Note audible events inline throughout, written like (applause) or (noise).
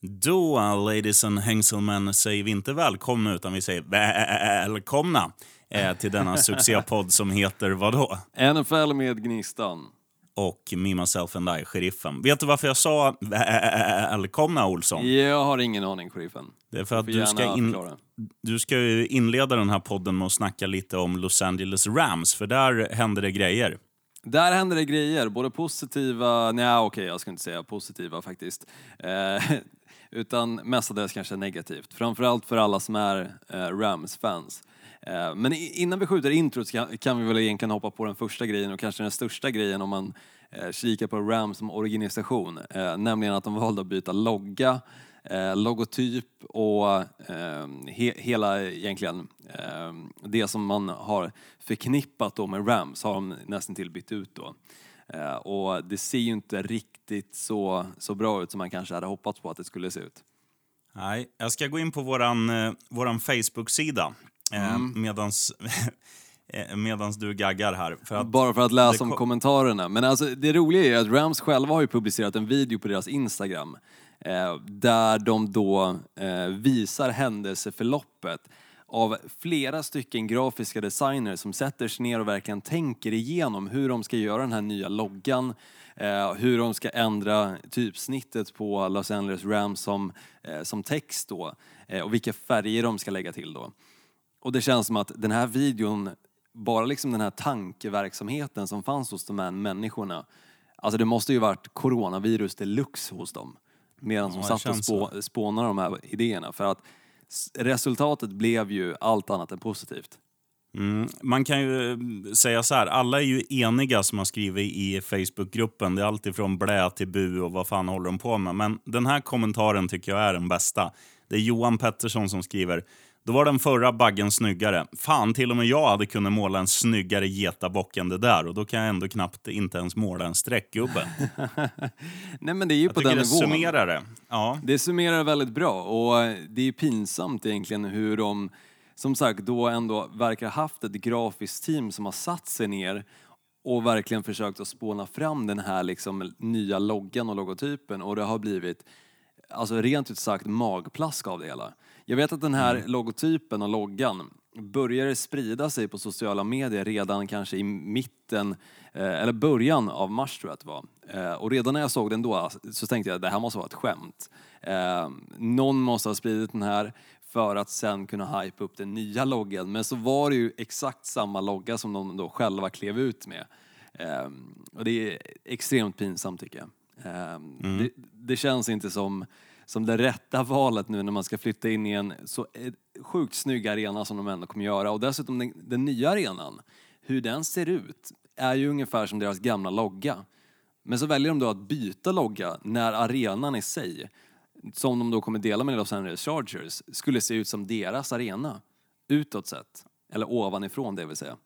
Då, ladies and hängselmän, säger vi inte välkomna utan vi säger välkomna eh, till denna (laughs) succépodd som heter vadå? NFL med Gnistan. Och Me, Myself and I, Sheriffen. Vet du varför jag sa välkomna, Olsson? Jag har ingen aning, Sheriffen. Det är för att du ska, in, du ska inleda den här podden med att snacka lite om Los Angeles Rams, för där händer det grejer. Där händer det grejer, både positiva, nej okej jag ska inte säga positiva faktiskt. Eh, utan mestadels kanske negativt. Framförallt för alla som är eh, Rams-fans. Eh, men innan vi skjuter introt kan, vi väl egentligen hoppa på den första grejen och kanske den största grejen om man eh, kikar på Rams som organisation. Nämligen att de valde att byta logga, logotyp och ehm, he, hela egentligen ehm, det som man har förknippat då med Rams har de nästan till bytt ut då. Eh, och det ser ju inte riktigt så, så bra ut som man kanske hade hoppats på att det skulle se ut. Nej, jag ska gå in på våran, eh, våran Facebook-sida eh, medans, (laughs) eh, medans du gaggar här. För att, Bara för att läsa om kom- kommentarerna. Men alltså, det roliga är att Rams själva har ju publicerat en video på deras Instagram eh, där de då eh, visar händelseförloppet av flera stycken grafiska designers som sätter sig ner och verkligen tänker igenom hur de ska göra den här nya loggan, eh, hur de ska ändra typsnittet på Los Angeles Rams som, eh, som text då eh, och vilka färger de ska lägga till då. Och det känns som att den här videon, bara liksom den här tankeverksamheten som fanns hos de här människorna, alltså det måste ju varit coronavirus deluxe hos dem. Medan de Ja, satt och spå, spånade de här idéerna. För att resultatet blev ju allt annat än positivt. Mm, man kan ju eh, säga så här, alla är ju eniga som har skrivit i Facebookgruppen. Det är allt ifrån blä till bu och vad fan håller de på med. Men den här kommentaren tycker jag är den bästa. Det är Johan Pettersson som skriver. Då var den förra baggen snyggare. Fan, till och med jag hade kunnat måla en snyggare getabock än det där. Och då kan jag ändå knappt inte ens måla en streckgubbe. (laughs) Nej men det är ju Jag på den det nivån. summerar det. Ja. Det summerar väldigt bra och det är pinsamt egentligen hur de som sagt då ändå verkar ha haft ett grafiskt team som har satt sig ner och verkligen försökt att spåna fram den här liksom nya loggan och logotypen och det har blivit alltså rent ut sagt magplask av det hela. Jag vet att den här logotypen och loggan började sprida sig på sociala medier redan kanske i mitten, eh, eller början av mars tror jag att det var. Eh, och redan när jag såg den då så tänkte jag att det här måste vara ett skämt. Eh, någon måste ha spridit den här för att sen kunna hype upp den nya loggan. Men så var det ju exakt samma logga som de då själva klev ut med. Och det är extremt pinsamt tycker jag. Eh, det, det känns inte som, som det rätta valet nu när man ska flytta in i en så eh, sjukt snygg arena som de ändå kommer göra. Och dessutom den, den nya arenan, hur den ser ut, är ju ungefär som deras gamla logga. Men så väljer de då att byta logga när arenan i sig, som de då kommer dela med Los Angeles Chargers, skulle se ut som deras arena. Utåt sett. Eller ovanifrån det vill säga.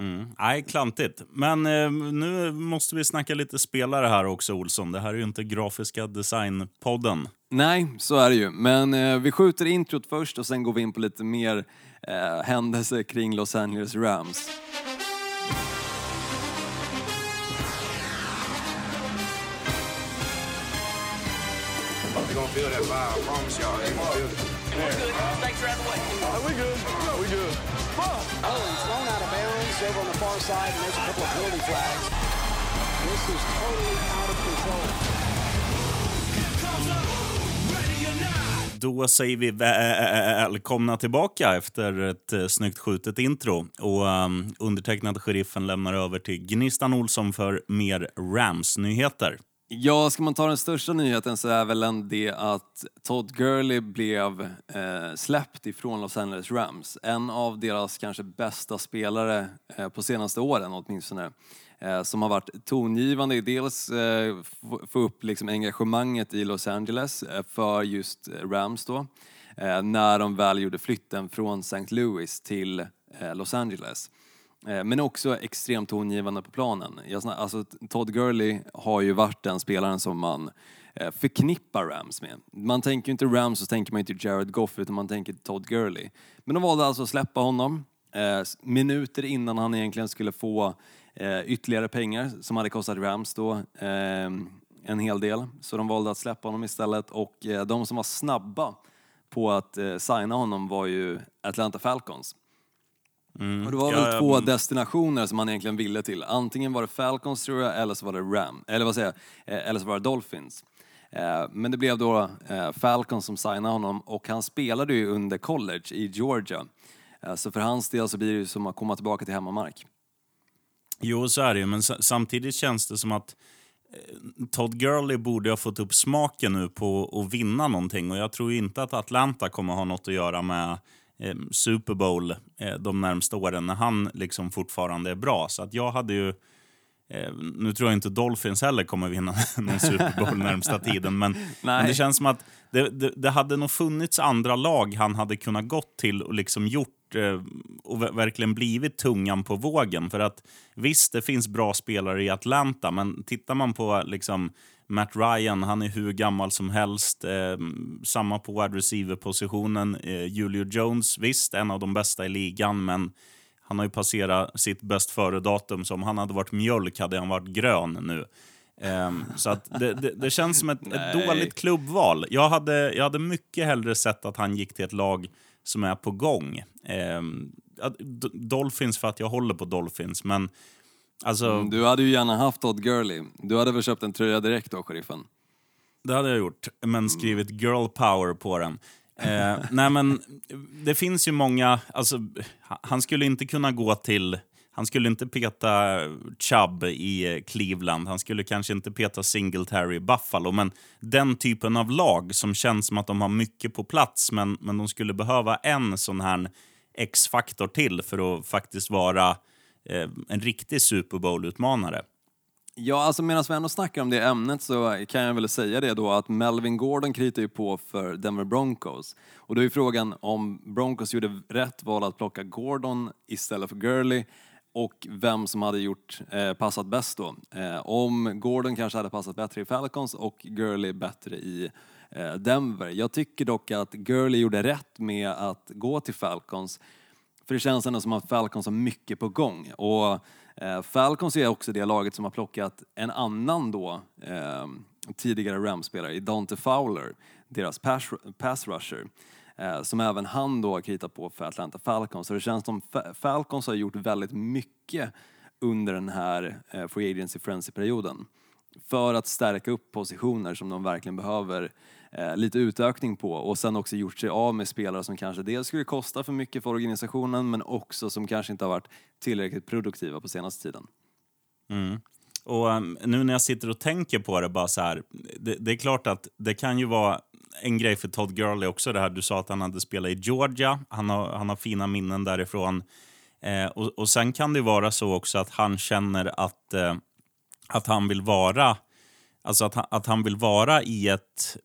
Mm. Nej, klantigt. Men eh, nu måste vi snacka lite spelare här också, Olsson. Det här är ju inte grafiska designpodden. Nej, så är det ju. Men eh, vi skjuter introt först och sen går vi in på lite mer eh, händelser kring Los Angeles Rams. They're gonna feel that vibe. I promise y'all, they're gonna feel it. We're Snakes are out of the way. we good. No, we good. Fuck! Oh, he's thrown out of bounds over on the far side, and there's a couple of penalty flags. This is totally out of control. Då säger vi välkomna tillbaka efter ett eh, snyggt skjutet intro. Och um, undertecknad sheriffen lämnar över till Gnistan Olsson för mer Rams-nyheter. Ja, ska man ta den största nyheten så är väl en det att Todd Gurley blev eh, släppt ifrån Los Angeles Rams. En av deras kanske bästa spelare eh, på senaste åren åtminstone. Eh, som har varit tongivande i dels eh, få- upp liksom engagemanget i Los Angeles eh, för just Rams då. Eh, när de väl gjorde flytten från St. Louis till eh, Los Angeles. Eh, men också extremt tongivande på planen. Jag alltså, Todd Gurley har ju varit den spelaren som man eh, förknippar Rams med. Man tänker ju inte Rams så tänker man inte Jared Goff utan man tänker Todd Gurley. Men de valde alltså att släppa honom eh, minuter innan han egentligen skulle få ytterligare pengar som hade kostat Rams då ehm, en hel del, så de valde att släppa honom istället. Och de som var snabba på att signa honom var ju Atlanta Falcons. Och det var väl Ja, två men- destinationer som han egentligen ville till. Antingen var det Falcons tror jag, eller så var det Ram, eller vad säger jag, Eh, eller så var det Dolphins. Eh, Men det blev då eh, Falcons som signade honom och han spelade ju under college i Georgia. Så för hans del så blir det ju som att komma tillbaka till hemmamark. Jo, så är det ju, men sa- samtidigt känns det som att Todd Gurley borde ha fått upp smaken nu på att vinna någonting och jag tror inte att Atlanta kommer ha något att göra med Super Bowl eh, de närmsta åren när han liksom fortfarande är bra. Så att jag hade ju eh, nu tror jag inte Dolphins heller kommer vinna (laughs) någon Super Bowl närmsta tiden, men, (laughs) men det känns som att det, det, det hade nog funnits andra lag han hade kunnat gått till och liksom gjort eh, och ver- verkligen blivit tungan på vågen. För att visst, det finns bra spelare i Atlanta, men tittar man på liksom Matt Ryan, han är hur gammal som helst. Eh, samma på wide receiver-positionen. Eh, Julio Jones, visst, en av de bästa i ligan, men han har ju passerat sitt bäst före-datum. Så om han hade varit mjölk hade han varit grön nu. Ehm, så att det, det, det känns som ett, ett (laughs) dåligt klubbval. Jag hade, jag hade mycket hellre sett att han gick till ett lag som är på gång. Ehm, Dolphins för att jag håller på Dolphins, men alltså, Mm, Du hade ju gärna haft Todd Gurley. Du hade väl köpt en tröja direkt då, sheriffen? det hade jag gjort. Men skrivit girl power på den. Eh, nej men det finns ju många, alltså ha- han skulle inte kunna gå till, han skulle inte peta Chubb i eh, Cleveland, han skulle kanske inte peta Singletary i Buffalo, men den typen av lag som känns som att de har mycket på plats, men, men de skulle behöva en sån här X-faktor till för att faktiskt vara Eh, en riktig Super Bowl-utmanare. Ja, alltså medan vi ändå snackar om det ämnet så kan jag väl säga det då att Melvin Gordon kritar ju på för Denver Broncos. Och då är frågan om Broncos gjorde rätt val att plocka Gordon istället för Gurley och vem som hade gjort, eh, passat bäst då. Eh, om Gordon kanske hade passat bättre i Falcons och Gurley bättre i eh, Denver. Jag tycker dock att Gurley gjorde rätt med att gå till Falcons för det känns ändå som att Falcons har mycket på gång. Och eh, Falcons är också det laget som har plockat en annan då eh, tidigare Rams-spelare, i Dante Fowler, deras pass, pass rusher. Eh, som även han då har kritat på för Atlanta Falcons. Så det känns som Fa- Falcons har gjort väldigt mycket under den här eh, Free Agency Frenzy-perioden. För att stärka upp positioner som de verkligen behöver eh, lite utökning på och sen också gjort sig av med spelare som kanske dels skulle kosta för mycket för organisationen men också som kanske inte har varit tillräckligt produktiva på senaste tiden. Mm. Och um, nu när jag sitter och tänker på det, bara så här, det, det är klart att det kan ju vara en grej för Todd Gurley också, det här du sa att han hade spelat i Georgia. Han har, han har fina minnen därifrån. Eh, och, och sen kan det vara så också att han känner att, eh, att han vill vara Alltså att han, att han vill vara i ett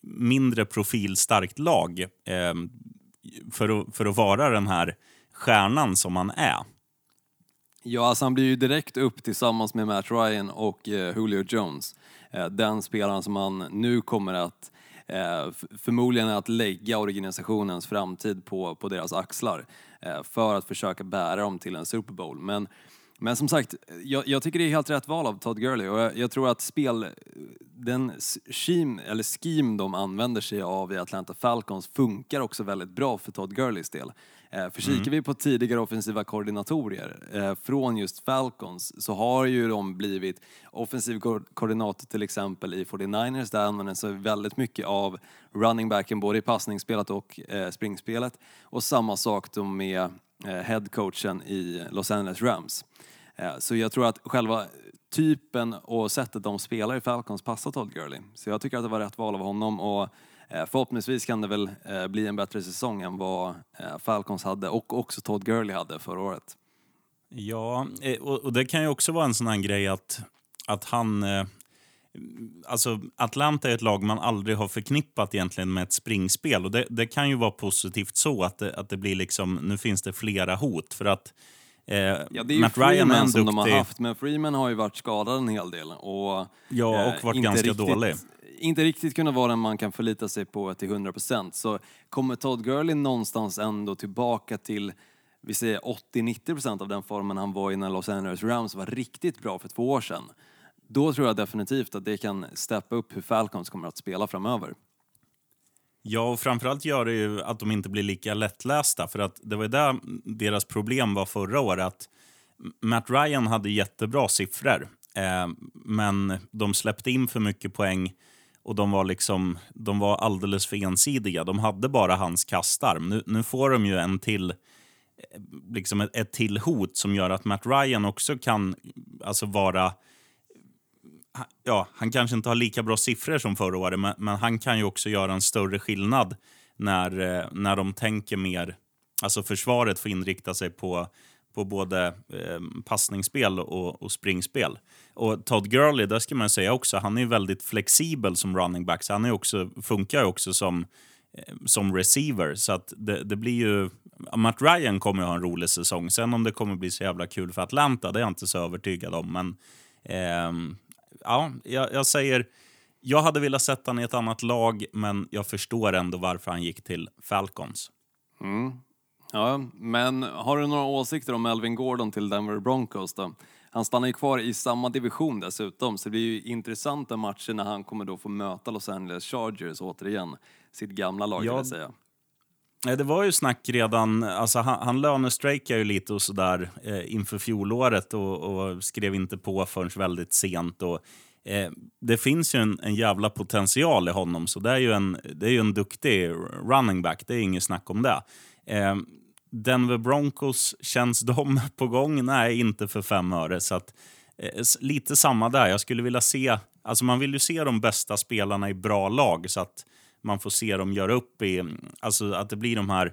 mindre profilstarkt lag eh, för, att, för att vara den här stjärnan som han är. Ja, alltså han blir ju direkt upp tillsammans med Matt Ryan och eh, Julio Jones. Eh, den spelaren som han nu kommer att eh, förmodligen att lägga organisationens framtid på, på deras axlar eh, för att försöka bära dem till en Super Bowl. Men, men som sagt, jag, jag tycker det är helt rätt val av Todd Gurley och jag, jag tror att spel, den scheme, eller scheme de använder sig av i Atlanta Falcons funkar också väldigt bra för Todd Gurleys del. Eh, för kikar vi på tidigare offensiva koordinatorer eh, från just Falcons så har ju de blivit offensiv ko- koordinator till exempel i 49ers där använder sig väldigt mycket av running backen både i passningsspelet och eh, springspelet. Och samma sak då med eh, headcoachen i Los Angeles Rams. Eh, så jag tror att själva typen och sättet de spelar i Falcons passar Todd Gurley. Så jag tycker att det var rätt val av honom och eh, förhoppningsvis kan det väl eh, bli en bättre säsong än vad Falcons hade och också Todd Gurley hade förra året. Ja, och, det kan ju också vara en sån här grej att, att han... Alltså Atlanta är ett lag man aldrig har förknippat egentligen med ett springspel. Och det, det kan ju vara positivt så att det, att det blir liksom, nu finns det flera hot. För att eh, Ja, det är ju Matt Ryan är Freeman en som de har duktig- haft, men Freeman har ju varit skadad en hel del och, Ja, och eh, varit inte ganska riktigt, dålig. Inte riktigt kunna vara den man kan förlita sig på till 100%. Så kommer Todd Gurley någonstans ändå tillbaka till vi säger 80-90% av den formen han var i när Los Angeles Rams var riktigt bra för två år sedan. då tror jag definitivt att det kan steppa upp hur Falcons kommer att spela framöver. Ja, och framförallt gör det ju att de inte blir lika lättlästa. För att det var ju där deras problem var förra året. Att Matt Ryan hade jättebra siffror, eh, men de släppte in för mycket poäng och de var, liksom, de var alldeles för ensidiga. De hade bara hans kastarm. Nu, nu får de ju en till, eh, liksom ett, ett till hot som gör att Matt Ryan också kan alltså vara ja, han kanske inte har lika bra siffror som förra året, men, men han kan ju också göra en större skillnad när, eh, när de tänker mer... Alltså försvaret får inrikta sig på, på både eh, passningsspel och, och springspel. Och Todd Gurley, där ska man säga också, han är väldigt flexibel som running back, så han är också, funkar ju också som, eh, som receiver. Så att det, det blir ju... Matt Ryan kommer ju ha en rolig säsong. Sen om det kommer bli så jävla kul för Atlanta, det är jag inte så övertygad om. Men eh, ja, jag, jag säger... Jag hade velat sätta honom i ett annat lag, men jag förstår ändå varför han gick till Falcons. Ja, men har du några åsikter om Melvin Gordon till Denver Broncos då? Han stannar ju kvar i samma division dessutom, så det blir ju intressanta matcher när han kommer då få möta Los Angeles Chargers återigen. Sitt gamla lag, Ja, vill jag säga. Eh, det var ju snack redan, alltså han, han lönestrejkade ju lite och sådär eh, inför fjolåret och, och skrev inte på förrän väldigt sent. Och, eh, det finns ju en, en jävla potential i honom, så det är ju en, det är ju en duktig running back, det är inget snack om det. Eh, Denver Broncos, känns de (laughs) på gång? Nej, inte för fem öre. Så att, eh, lite samma där. Jag skulle vilja se, alltså man vill ju se de bästa spelarna i bra lag så att man får se dem göra upp i, alltså att det blir de här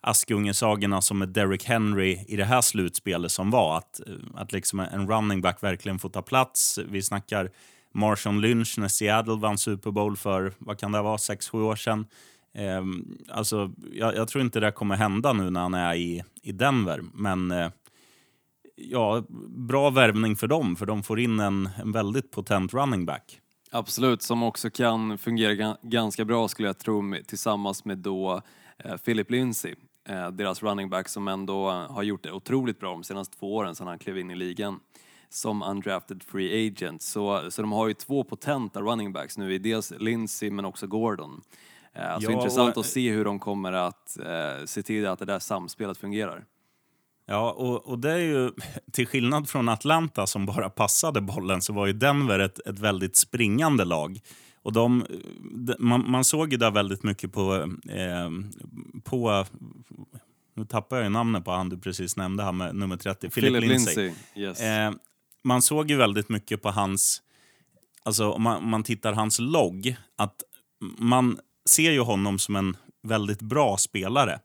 Askungesagorna som med Derrick Henry i det här slutspelet som var. Att, att liksom en running back verkligen får ta plats. Vi snackar Marshawn Lynch när Seattle vann Super Bowl för, vad kan det vara, 6-7 år sedan. Ehm, alltså, jag, jag tror inte det kommer hända nu när han är i, i Denver, men eh, ja, bra värvning för dem, för de får in en, en väldigt potent running back. Absolut, som också kan fungera ga- ganska bra skulle jag tro tillsammans med då eh, Philip Lindsay, eh, deras running back som ändå har gjort det otroligt bra de senaste två åren sedan han klev in i ligan som undrafted free agent. Så, så de har ju två potenta running backs nu dels Lindsay men också Gordon. Eh, så Ja, intressant och- att se hur de kommer att eh, se till att det där samspelet fungerar. Ja, och, och det är ju (laughs) till skillnad från Atlanta som bara passade bollen så var ju Denver ett, ett väldigt springande lag. Och de, man, man såg ju där väldigt mycket på, eh, på... Nu tappar jag ju namnet på han du precis nämnde, här med nummer 30, Philip, Philip Lindsay. Lindsay, yes. Eh, man såg ju väldigt mycket på hans... Alltså om man, man tittar hans logg, att man ser ju honom som en väldigt bra spelare.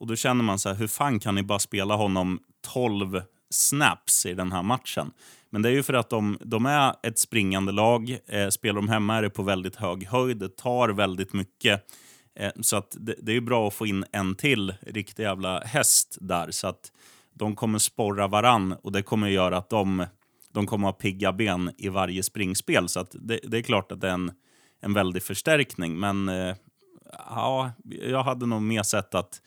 Och då känner man så här, hur fan kan ni bara spela honom 12 snaps i den här matchen? Men det är ju för att de, de är ett springande lag. Eh, spelar de hemma är det på väldigt hög höjd. Det tar väldigt mycket. Eh, så att det, det är ju bra att få in en till riktig jävla häst där. Så att de kommer sporra varann och det kommer göra att de, de kommer ha pigga ben i varje springspel. Så att det, det är klart att det är en, en väldig förstärkning. Men eh, ja, jag hade nog mer sett att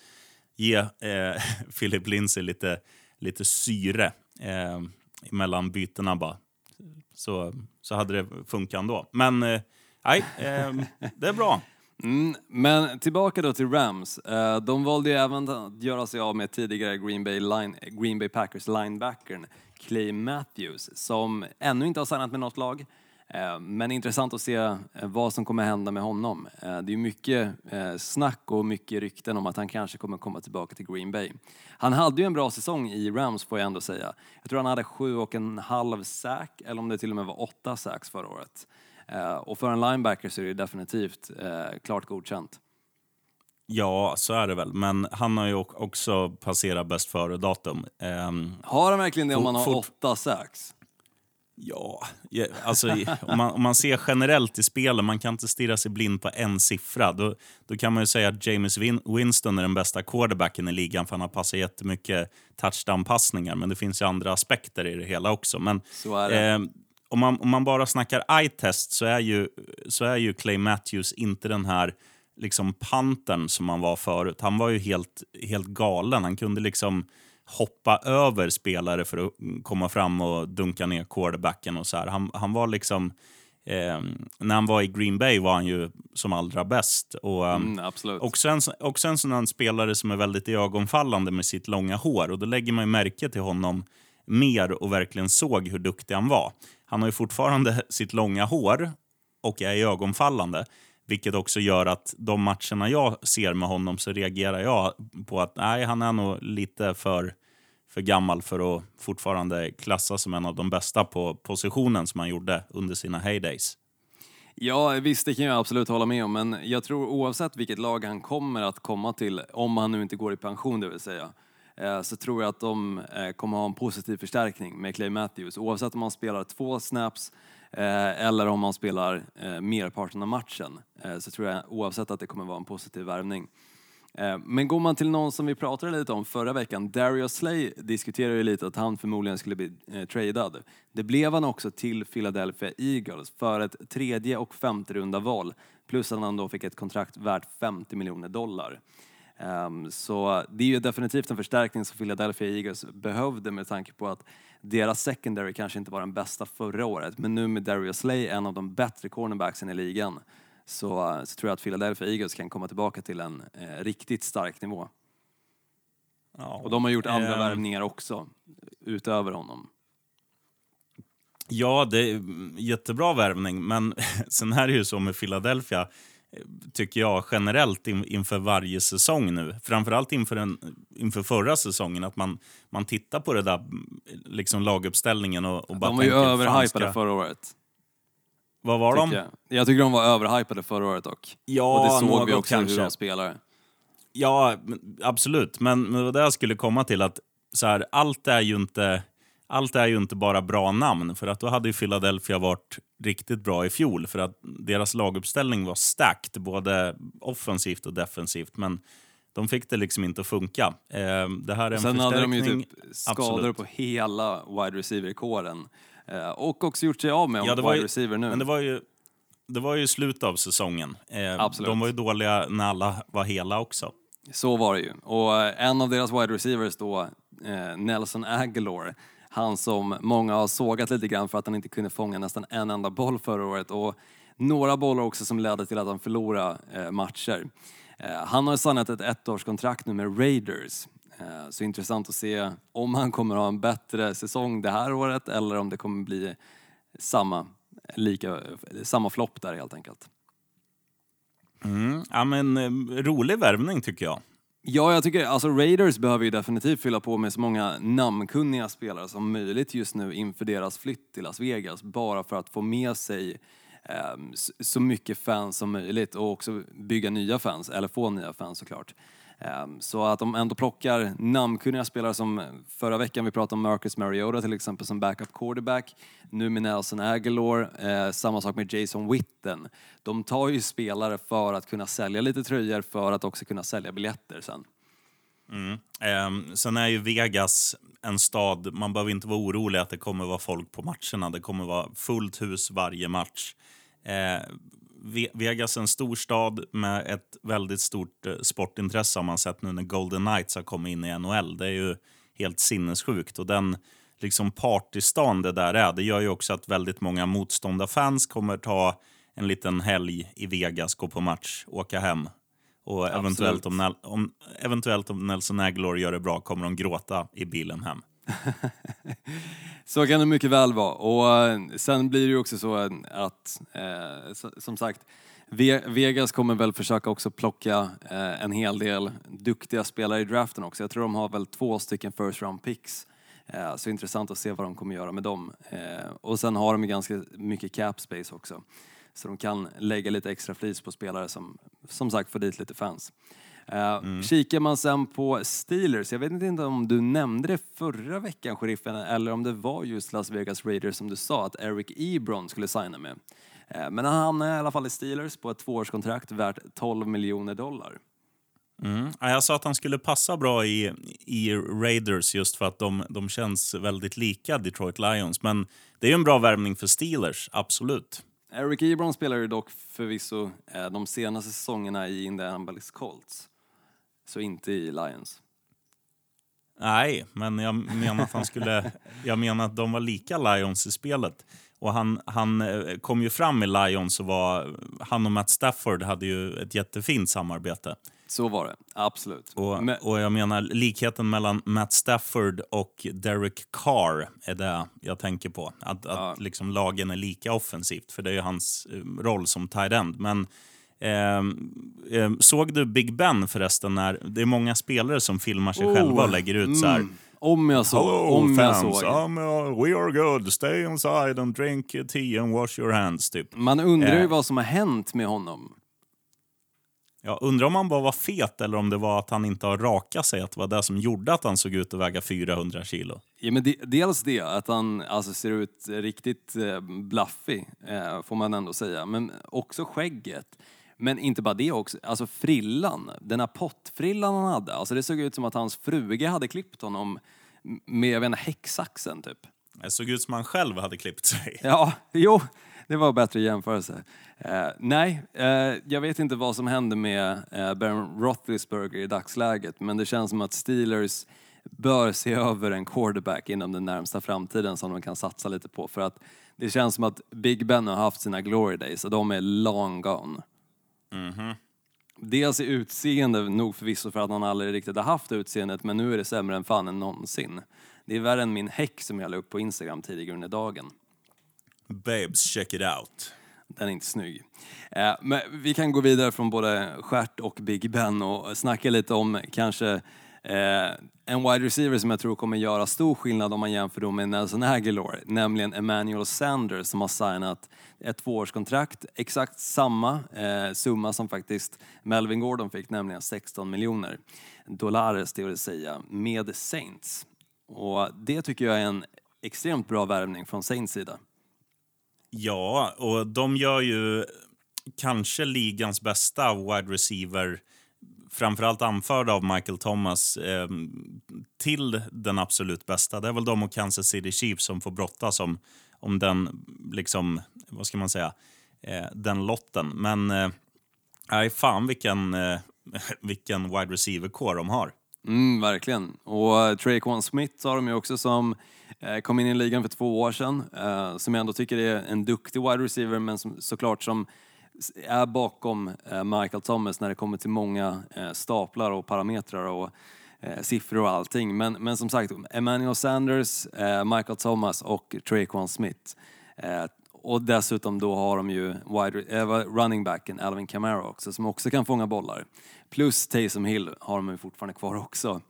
ge eh, (laughs) Philip Lindsay lite, lite syre eh, mellan bytena bara. Så, så hade det funkat ändå. Men eh, nej, eh, det är bra. (laughs) Mm, men tillbaka då till Rams. Eh, de valde ju även att göra sig av med tidigare Green Bay, line, Green Bay Packers linebackern Clay Matthews som ännu inte har signat med något lag. Eh, Men intressant att se eh, vad som kommer hända med honom. Eh, Det är mycket snack och mycket rykten om att han kanske kommer komma tillbaka till Green Bay. Han hade ju en bra säsong i Rams får jag ändå säga. Jag tror han hade sju och en halv sack, eller om det till och med var åtta sacks förra året. Och för en linebacker så är det definitivt klart godkänt. Ja, så är det väl. Men han har ju också passerat bäst före-datum. Ehm, Har han verkligen det om man har åtta sacks? Ja, alltså om man, om man ser generellt i spelen, man kan inte stirra sig blind på en siffra. Då, då kan man ju säga att James Win Winston är den bästa quarterbacken i ligan för han har passat jättemycket touchdown-passningar. Men det finns ju andra aspekter i det hela också. Men eh, om, man, om man bara snackar eye-test så är, ju, så är ju Clay Matthews inte den här liksom pantern som han var förut. Han var ju helt, helt galen. Han kunde liksom hoppa över spelare för att komma fram och dunka ner quarterbacken och så här. Han, han var liksom... Eh, när han var i Green Bay var han ju som allra bäst. Och, ehm, Mm, absolut. Också en, också en sån här spelare som är väldigt ögonfallande med sitt långa hår. Och Då lägger man ju märke till honom mer och verkligen såg hur duktig han var. Han har ju fortfarande (laughs) sitt långa hår och är ögonfallande. Vilket också gör att de matcherna jag ser med honom så reagerar jag på att nej, han är nog lite för, för gammal för att fortfarande klassas som en av de bästa på positionen som han gjorde under sina heydays. Ja, visst, det kan jag absolut hålla med om, men jag tror oavsett vilket lag han kommer att komma till, om han nu inte går i pension det vill säga, eh, så tror jag att de kommer kommer ha en positiv förstärkning med Clay Matthews. Oavsett om han spelar två snaps Eh, eller om man spelar eh, merparten av matchen, eh, så tror jag oavsett att det kommer vara en positiv värvning. Men går man till någon som vi pratade lite om förra veckan, Darius Slay diskuterade ju lite att han förmodligen skulle bli eh, tradad. Det blev han också till Philadelphia Eagles för ett tredje och femte runda val plus att han då fick ett kontrakt värt 50 miljoner dollar. Um, så det är ju definitivt en förstärkning som Philadelphia Eagles behövde med tanke på att deras secondary kanske inte var den bästa förra året men nu med Darius Slay, en av de bättre cornerbacksen i ligan, så, så tror jag att Philadelphia Eagles kan komma tillbaka till en eh, riktigt stark nivå. Ja, Och de har gjort andra eh, värvningar också, utöver honom. Ja, det är jättebra värvning, men (laughs) sen är det ju så med Philadelphia, tycker jag generellt in, inför varje säsong nu. Framförallt inför, en, inför förra säsongen, att man, man tittar på det där liksom laguppställningen och, och bara De var ju överhypade ska- förra året. Vad var de? Jag. jag tycker de var överhypade förra året dock. Ja, och det såg vi också kanske. hur de spelar. Ja, absolut. Men, men det jag skulle komma till. att så här, Allt är ju inte allt är ju inte bara bra namn. För att då hade ju Philadelphia varit riktigt bra i fjol. För att deras laguppställning var stacked, både offensivt och defensivt. Men de fick det liksom inte att funka. Eh, det här är en Sen hade de ju typ skador Absolut. på hela wide receiver-kåren. Eh, och också gjort sig av med Ja, wide ju, receiver nu. Men det var ju, det var ju slutet av säsongen. Eh, Absolut. De var ju dåliga när alla var hela också. Så var det ju. Och en av deras wide receivers då, Nelson Aguilar, han som många har sågat lite grann för att han inte kunde fånga nästan en enda boll förra året och några bollar också som ledde till att han förlorade eh, matcher. Eh, han har signat ett ettårskontrakt nu med Raiders. Eh, så intressant att se om han kommer ha en bättre säsong det här året eller om det kommer bli samma, lika, samma flopp där helt enkelt. Mm. Ja, men, eh, rolig värvning tycker jag. Ja, jag tycker alltså Raiders behöver ju definitivt fylla på med så många namnkunniga spelare som möjligt just nu inför deras flytt till Las Vegas. Bara för att få med sig eh, så mycket fans som möjligt och också bygga nya fans, eller få nya fans såklart. Ehm, så att de ändå plockar namnkunniga spelare som förra veckan vi pratade om Marcus Mariota till exempel som backup quarterback. Nu med Nelson Aguilar, eh, samma sak med Jason Witten. De tar ju spelare för att kunna sälja lite tröjor för att också kunna sälja biljetter sen. Eh, sen är ju Vegas en stad, man behöver inte vara orolig att det kommer vara folk på matcherna. Det kommer vara fullt hus varje match. Eh, Vegas är en stor stad med ett väldigt stort eh, sportintresse har man sett nu när Golden Knights har kommit in i NHL. Det är ju helt sinnessjukt. Och den liksom partystan det där är, det gör ju också att väldigt många motståndarfans kommer ta en liten helg i Vegas, gå på match, åka hem. Och eventuellt om, om, eventuellt om Nelson Aguilar gör det bra kommer de gråta i bilen hem. (laughs) Så kan det mycket väl vara. Och eh, sen blir det ju också så eh, att, eh, som sagt, Vegas kommer väl försöka också plocka en hel del duktiga spelare i draften också. Jag tror de har väl två stycken first round picks. Så intressant att se vad de kommer göra med dem. Och sen har de ju ganska mycket cap space också. Så de kan lägga lite extra flis på spelare som, som sagt, får dit lite fans. Uh, Kikar man sen på Steelers, jag vet inte om du nämnde det förra veckan, sheriffen, eller om det var just Las Vegas Raiders som du sa att Eric Ebron skulle signa med. Eh, men han hamnade i alla fall i Steelers på ett tvåårskontrakt värt 12 miljoner dollar. Mm. Ja, Jag sa att han skulle passa bra i, i Raiders just för att de, de känns väldigt lika Detroit Lions. Men det är ju en bra värvning för Steelers, absolut. Eric Ebron spelar ju dock förvisso eh, de senaste säsongerna i Indianapolis Colts. Så inte i Lions. Nej, men jag menar att han skulle... (laughs) Jag menar att de var lika Lions i spelet. Och han, han eh, kom ju fram i Lions och var... Han och Matt Stafford hade ju ett jättefint samarbete. Så var det, absolut. Och, Men- och jag menar, likheten mellan Matt Stafford och Derek Carr är det jag tänker på. Att, att liksom lagen är lika offensivt, för det är ju hans eh, roll som tight end. Men såg du Big Ben förresten? När det är många spelare som filmar sig själva och lägger ut så här. Mm. Om jag såg. Hello om jag fans, såg. um, uh, we are good. Stay inside and drink tea and wash your hands. Typ. Man undrar ju Eh. vad som har hänt med honom. Jag undrar om han bara var fet eller om det var att han inte har rakat sig. Att det var det som gjorde att han såg ut att väga 400 kilo. Ja, men de, dels det, att han alltså, ser ut riktigt eh, bluffig, eh, får man ändå säga. Men också skägget. Men inte bara det också, alltså frillan, den här pottfrillan han hade. Alltså det såg ut som att hans fruga hade klippt honom med, jag vet inte, häcksaxen typ. Det såg ut som han själv hade klippt sig. (laughs) Ja, jo, det var bättre jämförelse. Eh, nej, eh, jag vet inte vad som händer med eh, Baron Roethlisberger i dagsläget, men det känns som att Steelers bör se över en quarterback inom den närmsta framtiden som de kan satsa lite på. För att det känns som att Big Ben har haft sina glory days och de är long gone. Dels i utseende, nog förvisso för att han aldrig riktigt har haft utseendet, men nu är det sämre än fan än någonsin. Det är värre än min häck som jag la upp på Instagram tidigare under dagen. Babes, check it out. Den är inte snygg. Eh, men vi kan gå vidare från både Stjärt och Big Ben och snacka lite om kanske Eh, en wide receiver som jag tror kommer göra stor skillnad om man jämför då med Nelson Aguilar, nämligen Emmanuel Sanders som har signat ett tvåårskontrakt, exakt samma eh, summa som faktiskt Melvin Gordon fick, nämligen 16 miljoner dollar, det vill säga, med Saints. Och det tycker jag är en extremt bra värvning från Saints sida. Ja, och de gör ju kanske ligans bästa wide receiver, framförallt anförda av Michael Thomas, eh, till den absolut bästa. Det är väl de och Kansas City Chiefs som får brottas om, om den, liksom, vad ska man säga, eh, den lotten. Men eh, nej, fan vilken, eh, (laughs) vilken wide receiver-core de har. Mm, verkligen. Och eh, Traquan Smith har de ju också som eh, kom in i ligan för två år sedan. Eh, som jag ändå tycker är en duktig wide receiver men som, såklart som är bakom eh, Michael Thomas när det kommer till många eh, staplar och parametrar och eh, siffror och allting. Men, men som sagt, Emmanuel Sanders, Michael Thomas och Traquan Smith. Och dessutom då har de ju wide, running backen Alvin Kamara också som också kan fånga bollar. Plus Taysom Hill har de ju fortfarande kvar också.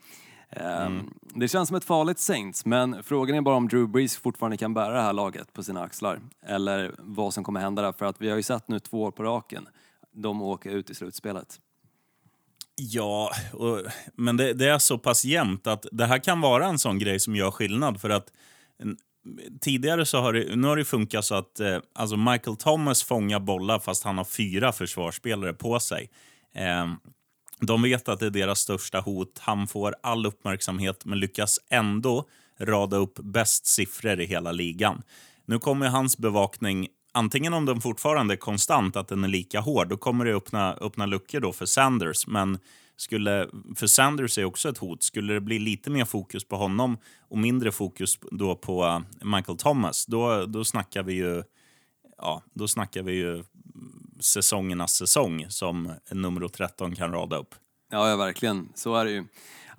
Ehm, Det känns som ett farligt Saints, men frågan är bara om Drew Brees fortfarande kan bära det här laget på sina axlar. Eller vad som kommer hända där, för att vi har ju sett nu två år på raken, de åker ut i slutspelet. Ja, och, men det, det är så pass jämnt att det här kan vara en sån grej som gör skillnad. För att en, tidigare så har det, nu har det funkat så att eh, alltså Michael Thomas fångar bollar fast han har fyra försvarsspelare på sig. Eh, de vet att det är deras största hot. Han får all uppmärksamhet men lyckas ändå rada upp bäst siffror i hela ligan. Nu kommer hans bevakning, antingen om den fortfarande är konstant, att den är lika hård, då kommer det öppna, öppna luckor då för Sanders. Men skulle, för Sanders är också ett hot. Skulle det bli lite mer fokus på honom och mindre fokus då på eh, Michael Thomas, då, då snackar vi ju ja, då snackar vi ju säsongernas säsong som nummer 13 kan rada upp. Ja, ja verkligen. Så är det ju.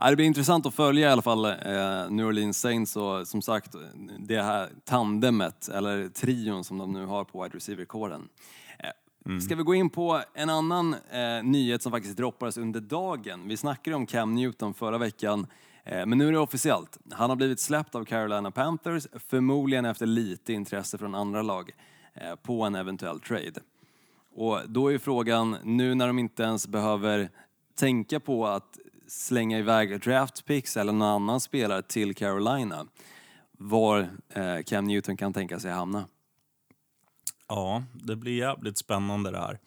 Det blir intressant att följa i alla fall eh, New Orleans Saints och som sagt det här tandemet, eller trion som de nu har på wide receiver-kåren. Eh, Ska vi gå in på en annan eh, nyhet som faktiskt droppades under dagen. Vi snackade om Cam Newton förra veckan, eh, men nu är det officiellt. Han har blivit släppt av Carolina Panthers, förmodligen efter lite intresse från andra lag eh, på en eventuell trade. Och då är frågan, nu när de inte ens behöver tänka på att slänga iväg draft picks eller någon annan spelare till Carolina, var eh, Cam Newton kan tänka sig hamna. Ja, det blir jävligt spännande det här.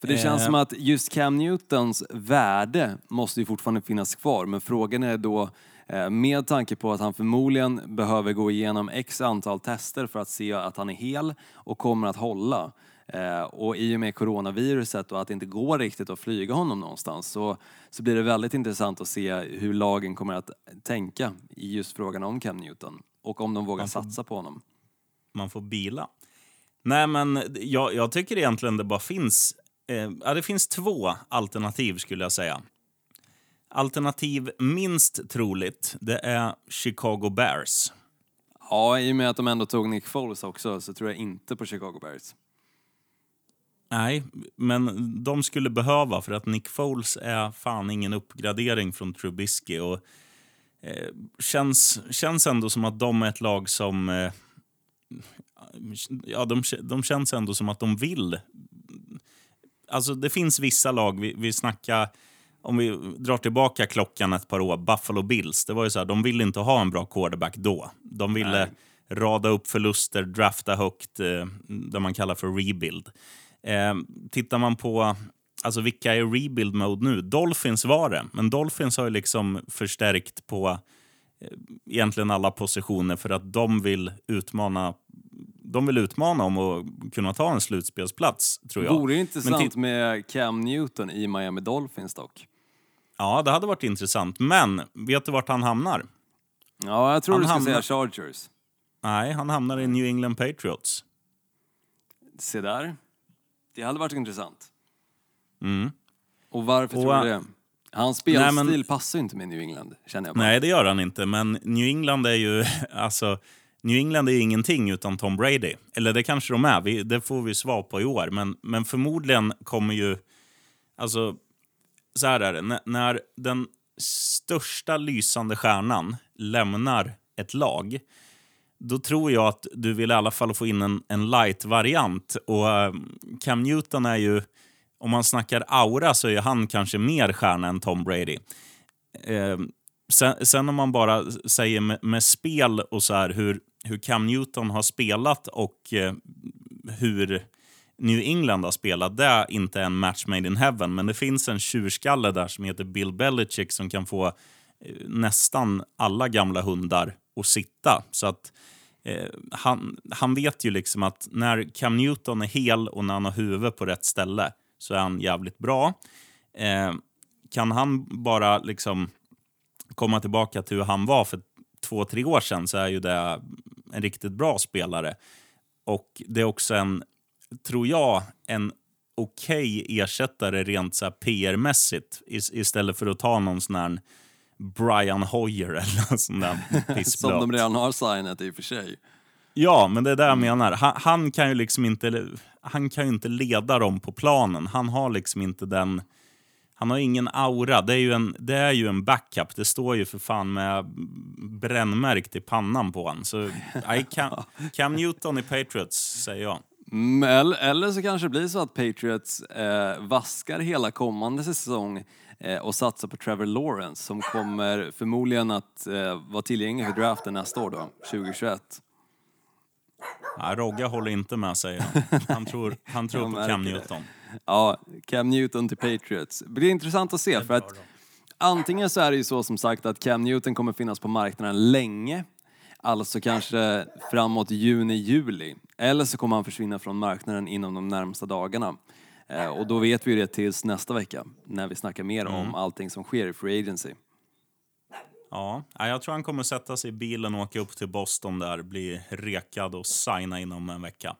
För det känns Eh. som att just Cam Newtons värde måste ju fortfarande finnas kvar, men frågan är då eh, med tanke på att han förmodligen behöver gå igenom x antal tester för att se att han är hel och kommer att hålla. Eh, och i och med coronaviruset och att det inte går riktigt att flyga honom någonstans så, så blir det väldigt intressant att se hur lagen kommer att tänka i just frågan om Cam Newton och om de vågar får- satsa på honom. man får bila. Nej, men jag, jag tycker egentligen det bara finns... Eh, ja, det finns två alternativ skulle jag säga. Alternativ minst troligt, det är Chicago Bears. Ja, i och med att de ändå tog Nick Foles också så tror jag inte på Chicago Bears. Nej, men de skulle behöva för att Nick Foles är fan ingen uppgradering från Trubisky. Och, eh, känns, känns ändå som att de är ett lag som... Eh, ja, de, de känns ändå som att de vill. Alltså det finns vissa lag, vi, vi snackar, om vi drar tillbaka klockan ett par år, Buffalo Bills. Det var ju så här, de ville inte ha en bra quarterback då. De ville Nej. rada upp förluster, drafta högt, eh, det man kallar för rebuild. Eh, tittar man på alltså vilka är rebuild mode nu? Dolphins var det, men Dolphins har ju liksom förstärkt på eh, egentligen alla positioner för att de vill utmana de vill utmana om att kunna ta en slutspelsplats, tror jag. Vore det intressant med Cam Newton i Miami Dolphins dock? Ja, det hade varit intressant. Men vet du vart han hamnar? Ja, jag tror Han du hamnar- säga Chargers. Nej, han hamnar i New England Patriots. Se där. Det hade varit intressant. Mm. Och varför Och, tror du äh, det? Hans spelstil nej, men- passar inte med New England, känner jag bara. Nej, det gör han inte. Men New England är ju... (laughs) Alltså, New England är ju ingenting utan Tom Brady. Eller det kanske de är. Vi, det får vi svar på i år. Men, men förmodligen kommer ju... Alltså, så här är det. N- när den största lysande stjärnan lämnar ett lag då tror jag att du vill i alla fall få in en, en light-variant. Och eh, Cam Newton är ju... Om man snackar aura så är han kanske mer stjärna än Tom Brady. Eh, sen, sen om man bara säger med, med spel och så här hur, hur Cam Newton har spelat och eh, hur New England har spelat, det är inte en match made in heaven. Men det finns en tjurskalle där som heter Bill Belichick som kan få eh, nästan alla gamla hundar att sitta. Så att eh, han, han vet ju liksom att när Cam Newton är hel och när han har huvudet på rätt ställe så är han jävligt bra. Eh, kan han bara liksom komma tillbaka till hur han var för två, tre år sedan så är ju det en riktigt bra spelare. Och det är också en, tror jag, en okej ersättare rent PR-mässigt istället för att ta någon sån här Brian Hoyer eller någon sån där (laughs) Som de redan har signat i och för sig. Ja, men det är det jag menar. Han, han kan ju liksom inte, han kan inte leda dem på planen. Han har liksom inte den... Han har ingen aura. Det är ju en, det är ju en backup. Det står ju för fan med brännmärkt i pannan på honom. Så I (laughs) Cam Newton i Patriots, säger jag. Mm, Eller, så kanske det blir så att Patriots eh, vaskar hela kommande säsong eh, och satsar på Trevor Lawrence som kommer förmodligen att eh, vara tillgänglig för draften nästa år då, 2021. Nej, Rogga håller inte med, säger han. Han tror, han tror på Cam det. Newton. Ja, Cam Newton till Patriots. Det blir intressant att se för att antingen så är det ju så som sagt att Cam Newton kommer finnas på marknaden länge, alltså kanske framåt juni, juli. Eller så kommer han försvinna från marknaden inom de närmsta dagarna. Eh, Och då vet vi det tills nästa vecka när vi snackar mer om allting som sker i Free Agency. Ja, jag tror han kommer sätta sig i bilen och åka upp till Boston där, bli rekad och signa inom en vecka.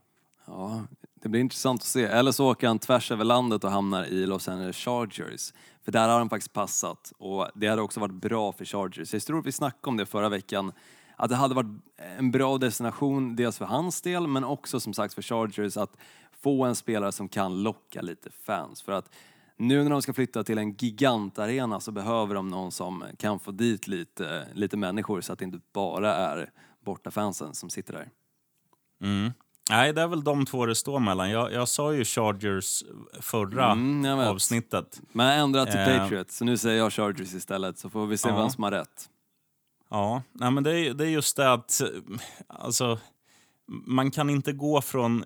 Ja, det blir intressant att se. Eller så åker han tvärs över landet och hamnar i Los Angeles Chargers. För där har han faktiskt passat och det hade också varit bra för Chargers. Jag tror att vi snackade om det förra veckan. Att det hade varit en bra destination, dels för hans del men också som sagt för Chargers att få en spelare som kan locka lite fans. För att nu när de ska flytta till en gigantarena så behöver de någon som kan få dit lite, lite människor så att det inte bara är bortafansen som sitter där. Mm. Nej, det är väl de två det står mellan. Jag, jag sa ju Chargers förra Mm, avsnittet. Men jag ändrat till Eh. Patriots, så nu säger jag Chargers istället så får vi se Ja. vem som har rätt. Ja, nej, men det är, det är just det att... Alltså, man kan inte gå från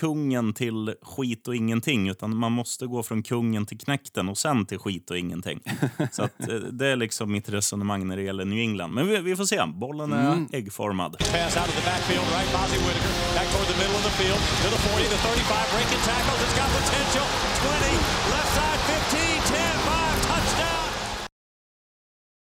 kungen till skit och ingenting, utan man måste gå från kungen till knäkten och sen till skit och ingenting. (laughs) Så att, eh, det är liksom mitt resonemang när det gäller New England. Men vi, vi får se. Bollen är äggformad. Pass out of the backfield, right? Bozzy Whitaker back toward the middle of the field to the 40, the 35, breaking tackles. It's got potential. 20, left side, 15, 10,